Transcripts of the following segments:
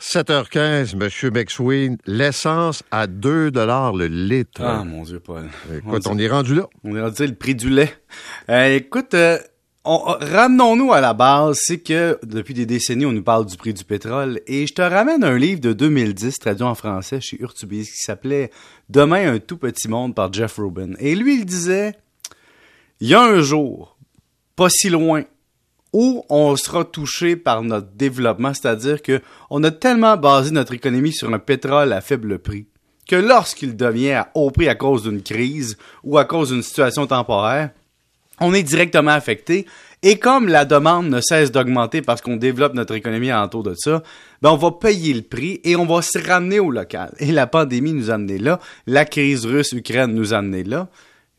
7h15, M. McSween, l'essence à 2 le litre. Ah, mon Dieu, Paul. Écoute, on, est rendu là. On est rendu le prix du lait. Euh, écoute, euh, ramenons-nous à la base. C'est que depuis des décennies, on nous parle du prix du pétrole. Et je te ramène un livre de 2010 traduit en français chez Urtubis qui s'appelait Demain un tout petit monde par Jeff Rubin. Et lui, il disait, il y a un jour, pas si loin, où on sera touché par notre développement, c'est-à-dire que on a tellement basé notre économie sur un pétrole à faible prix que lorsqu'il devient à haut prix à cause d'une crise ou à cause d'une situation temporaire, on est directement affecté. Et comme la demande ne cesse d'augmenter parce qu'on développe notre économie autour de ça, ben on va payer le prix et on va se ramener au local. Et la pandémie nous a amené là, la crise russe-Ukraine nous a amené là.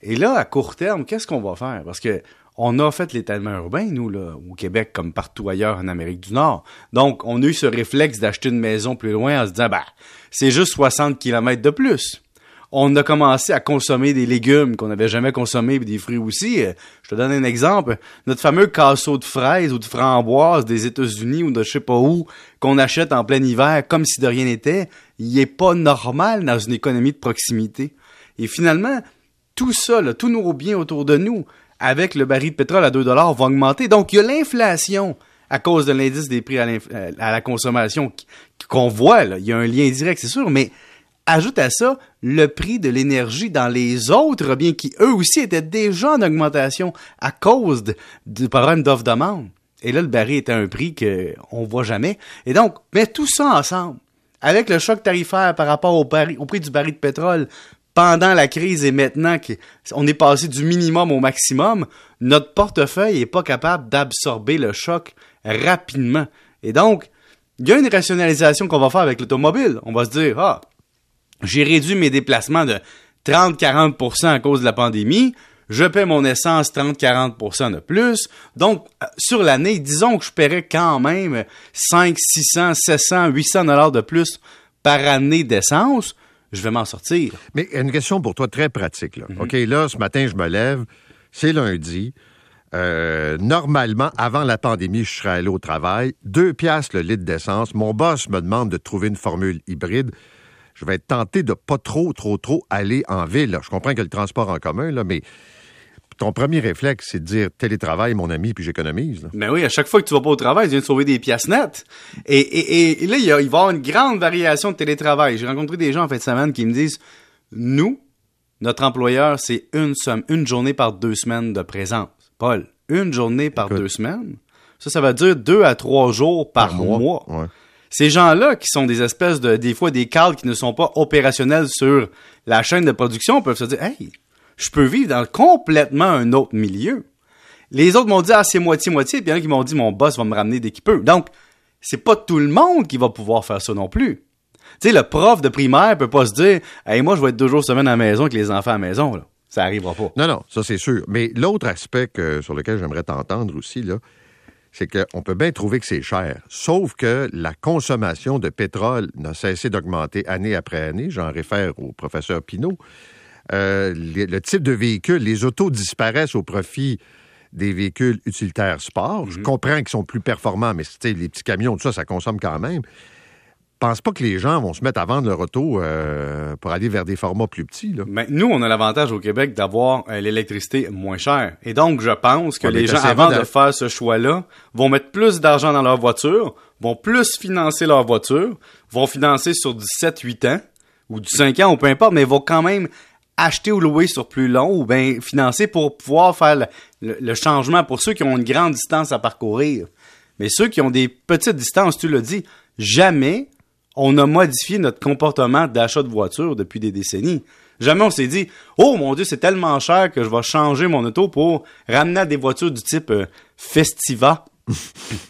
Et là, à court terme, qu'est-ce qu'on va faire? Parce que on a fait l'étalement urbain, nous, là, au Québec, comme partout ailleurs en Amérique du Nord. Donc, on a eu ce réflexe d'acheter une maison plus loin en se disant, bah, c'est juste 60 km de plus. On a commencé à consommer des légumes qu'on n'avait jamais consommés, des fruits aussi. Je te donne un exemple. Notre fameux casseau de fraises ou de framboises des États-Unis ou de je sais pas où, qu'on achète en plein hiver comme si de rien n'était, il est pas normal dans une économie de proximité. Et finalement, tout ça, là, tous nos biens autour de nous, avec le baril de pétrole à 2 dollars va augmenter. Donc, il y a l'inflation à cause de l'indice des prix à, euh, la consommation qu'on voit. Là. Il y a un lien direct, c'est sûr, mais ajoute à ça le prix de l'énergie dans les autres biens qui, eux aussi, étaient déjà en augmentation à cause du problème d'offre-demande. Et là, le baril était un prix qu'on ne voit jamais. Et donc, mets tout ça ensemble, avec le choc tarifaire par rapport au prix du baril de pétrole, pendant la crise et maintenant qu'on est passé du minimum au maximum, notre portefeuille n'est pas capable d'absorber le choc rapidement. Et donc, il y a une rationalisation qu'on va faire avec l'automobile. On va se dire, ah, j'ai réduit mes déplacements de 30-40% à cause de la pandémie. Je paie mon essence 30-40% de plus. Donc, sur l'année, disons que je paierais quand même 5, 600, 700, 800 dollars de plus par année d'essence je vais m'en sortir. Mais une question pour toi très pratique. Là. Mhm. OK, là, ce matin, je me lève, c'est lundi. Euh, normalement, avant la pandémie, je serais allé au travail. Deux piastres le litre d'essence. Mon boss me demande de trouver une formule hybride. Je vais être tenté de pas trop, trop, trop aller en ville. Je comprends que le transport en commun, là, mais ton premier réflexe, c'est de dire télétravail, mon ami, puis j'économise. Ben oui, à chaque fois que tu vas pas au travail, tu viens de sauver des pièces nettes. Et, là, il, va y avoir une grande variation de télétravail. J'ai rencontré des gens en fin de semaine qui me disent Nous, notre employeur, c'est une somme, une journée par deux semaines de présence. Paul, une journée par deux semaines, ça, ça veut dire deux à trois jours par, mois. Ces gens-là, qui sont des espèces de, des fois, des cadres qui ne sont pas opérationnels sur la chaîne de production, peuvent se dire Hey, je peux vivre dans complètement un autre milieu. Les autres m'ont dit, ah, c'est moitié-moitié, puis il y en a qui m'ont dit, mon boss va me ramener dès qu'il peut. Donc, c'est pas tout le monde qui va pouvoir faire ça non plus. Tu sais, le prof de primaire peut pas se dire, hey, moi, je vais être deux jours semaine à la maison avec les enfants à la maison, là. Ça arrivera pas. Non, non, ça c'est sûr. Mais l'autre aspect sur lequel j'aimerais t'entendre aussi, là, c'est qu'on peut bien trouver que c'est cher. Sauf que la consommation de pétrole n'a cessé d'augmenter année après année. J'en réfère au professeur Pinault. Euh, le type de véhicule, les autos disparaissent au profit des véhicules utilitaires sport. Je mhm. comprends qu'ils sont plus performants, mais les petits camions, tout ça, ça consomme quand même. Je pense pas que les gens vont se mettre à vendre leur auto euh, pour aller vers des formats plus petits. Mais nous, on a l'avantage au Québec d'avoir euh, l'électricité moins chère. Et donc, je pense que les gens, avant de faire ce choix-là, vont mettre plus d'argent dans leur voiture, vont plus financer leur voiture, vont financer sur du 7-8 ans, ou du 5 ans, ou peu importe, mais vont quand même acheter ou louer sur plus long ou bien financer pour pouvoir faire le, changement pour ceux qui ont une grande distance à parcourir. Mais ceux qui ont des petites distances, tu l'as dit, jamais on a modifié notre comportement d'achat de voiture depuis des décennies. Jamais on s'est dit, oh mon Dieu, c'est tellement cher que je vais changer mon auto pour ramener des voitures du type euh, Festiva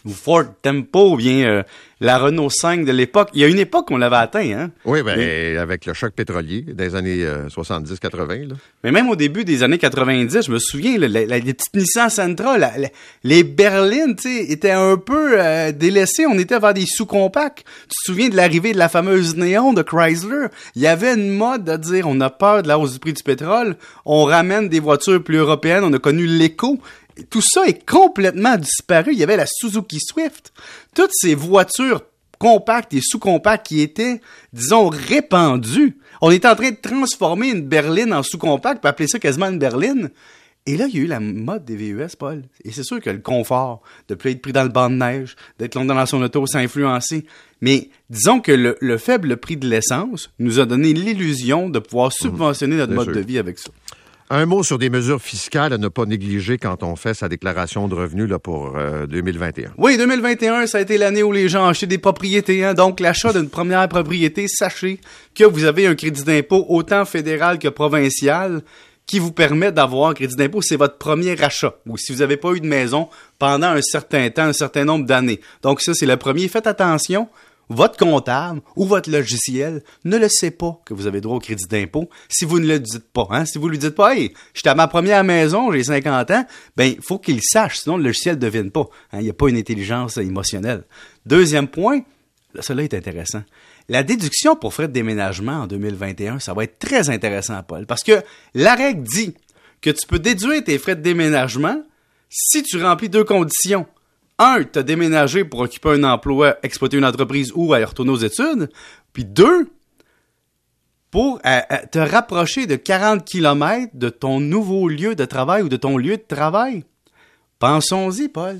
ou Ford Tempo ou bien euh, la Renault 5 de l'époque. Il y a une époque qu'on l'avait atteint, hein? Oui, ben, avec le choc pétrolier des années 70-80. Euh, Mais même au début des années 90, je me souviens, les petites Nissan Sentra, les berlines, tu sais, étaient un peu euh, délaissées. On était vers des sous-compacts. Tu te souviens de l'arrivée de la fameuse Néon de Chrysler? Il y avait une mode de dire, on a peur de la hausse du prix du pétrole, on ramène des voitures plus européennes, on a connu l'écho tout ça est complètement disparu. Il y avait la Suzuki Swift. Toutes ces voitures compacts et sous-compacts qui étaient, disons, répandus. On était en train de transformer une berline en sous-compact, puis appeler ça quasiment une berline. Et là, il y a eu la mode des VUS, Paul. Et c'est sûr que le confort, de plus être pris dans le banc de neige, d'être longtemps dans son auto, ça a influencé. Mais disons que le, faible prix de l'essence nous a donné l'illusion de pouvoir subventionner notre mode de vie avec ça. Un mot sur des mesures fiscales à ne pas négliger quand on fait sa déclaration de revenus là, pour 2021. Euh, oui, 2021, ça a été l'année où les gens ont des propriétés. Hein. Donc, l'achat d'une première propriété, sachez que vous avez un crédit d'impôt autant fédéral que provincial qui vous permet d'avoir un crédit d'impôt, c'est votre premier achat. Ou si vous n'avez pas eu de maison pendant un certain temps, un certain nombre d'années. Donc ça, c'est le premier. Faites attention. Votre comptable ou votre logiciel ne le sait pas que vous avez droit au crédit d'impôt si vous ne le dites pas. Hein? Si vous lui dites pas, hey, j'étais à ma première maison, j'ai 50 ans, ben, il faut qu'il sache, sinon le logiciel ne devine pas. Hein? Il n'y a pas une intelligence émotionnelle. Deuxième point, cela est intéressant. La déduction pour frais de déménagement en 2021, ça va être très intéressant, Paul, parce que la règle dit que tu peux déduire tes frais de déménagement si tu remplis deux conditions. Un, tu as déménagé pour occuper un emploi, exploiter une entreprise ou aller retourner aux études. Puis deux, pour te rapprocher de 40 km de ton nouveau lieu de travail ou de ton lieu de travail. Pensons-y, Paul.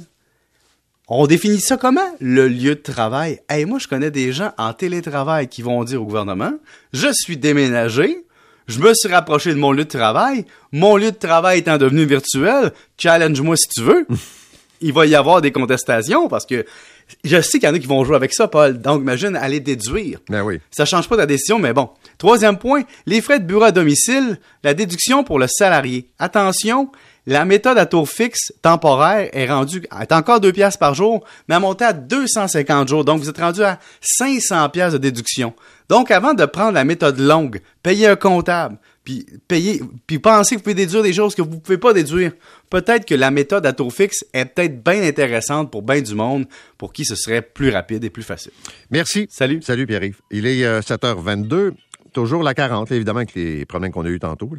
On définit ça comment? Le lieu de travail? Hey, moi, je connais des gens en télétravail qui vont dire au gouvernement, je suis déménagé, je me suis rapproché de mon lieu de travail, mon lieu de travail étant devenu virtuel, challenge-moi si tu veux. Il va y avoir des contestations parce que je sais qu'il y en a qui vont jouer avec ça, Paul. Donc, imagine aller déduire. Ben oui. Ça change pas ta décision, mais bon. Troisième point, les frais de bureau à domicile, la déduction pour le salarié. Attention, la méthode à tour fixe temporaire est rendue, est encore 2 pièces par jour, mais a monté à 250 jours. Donc, vous êtes rendu à 500 pièces de déduction. Donc, avant de prendre la méthode longue, payer un comptable, puis payer, puis penser que vous pouvez déduire des choses que vous ne pouvez pas déduire, peut-être que la méthode à taux fixe est peut-être bien intéressante pour bien du monde, pour qui ce serait plus rapide et plus facile. Merci. Salut. Salut Pierre-Yves. Il est 7h22. Euh, Toujours la 40, évidemment, avec les problèmes qu'on a eu tantôt.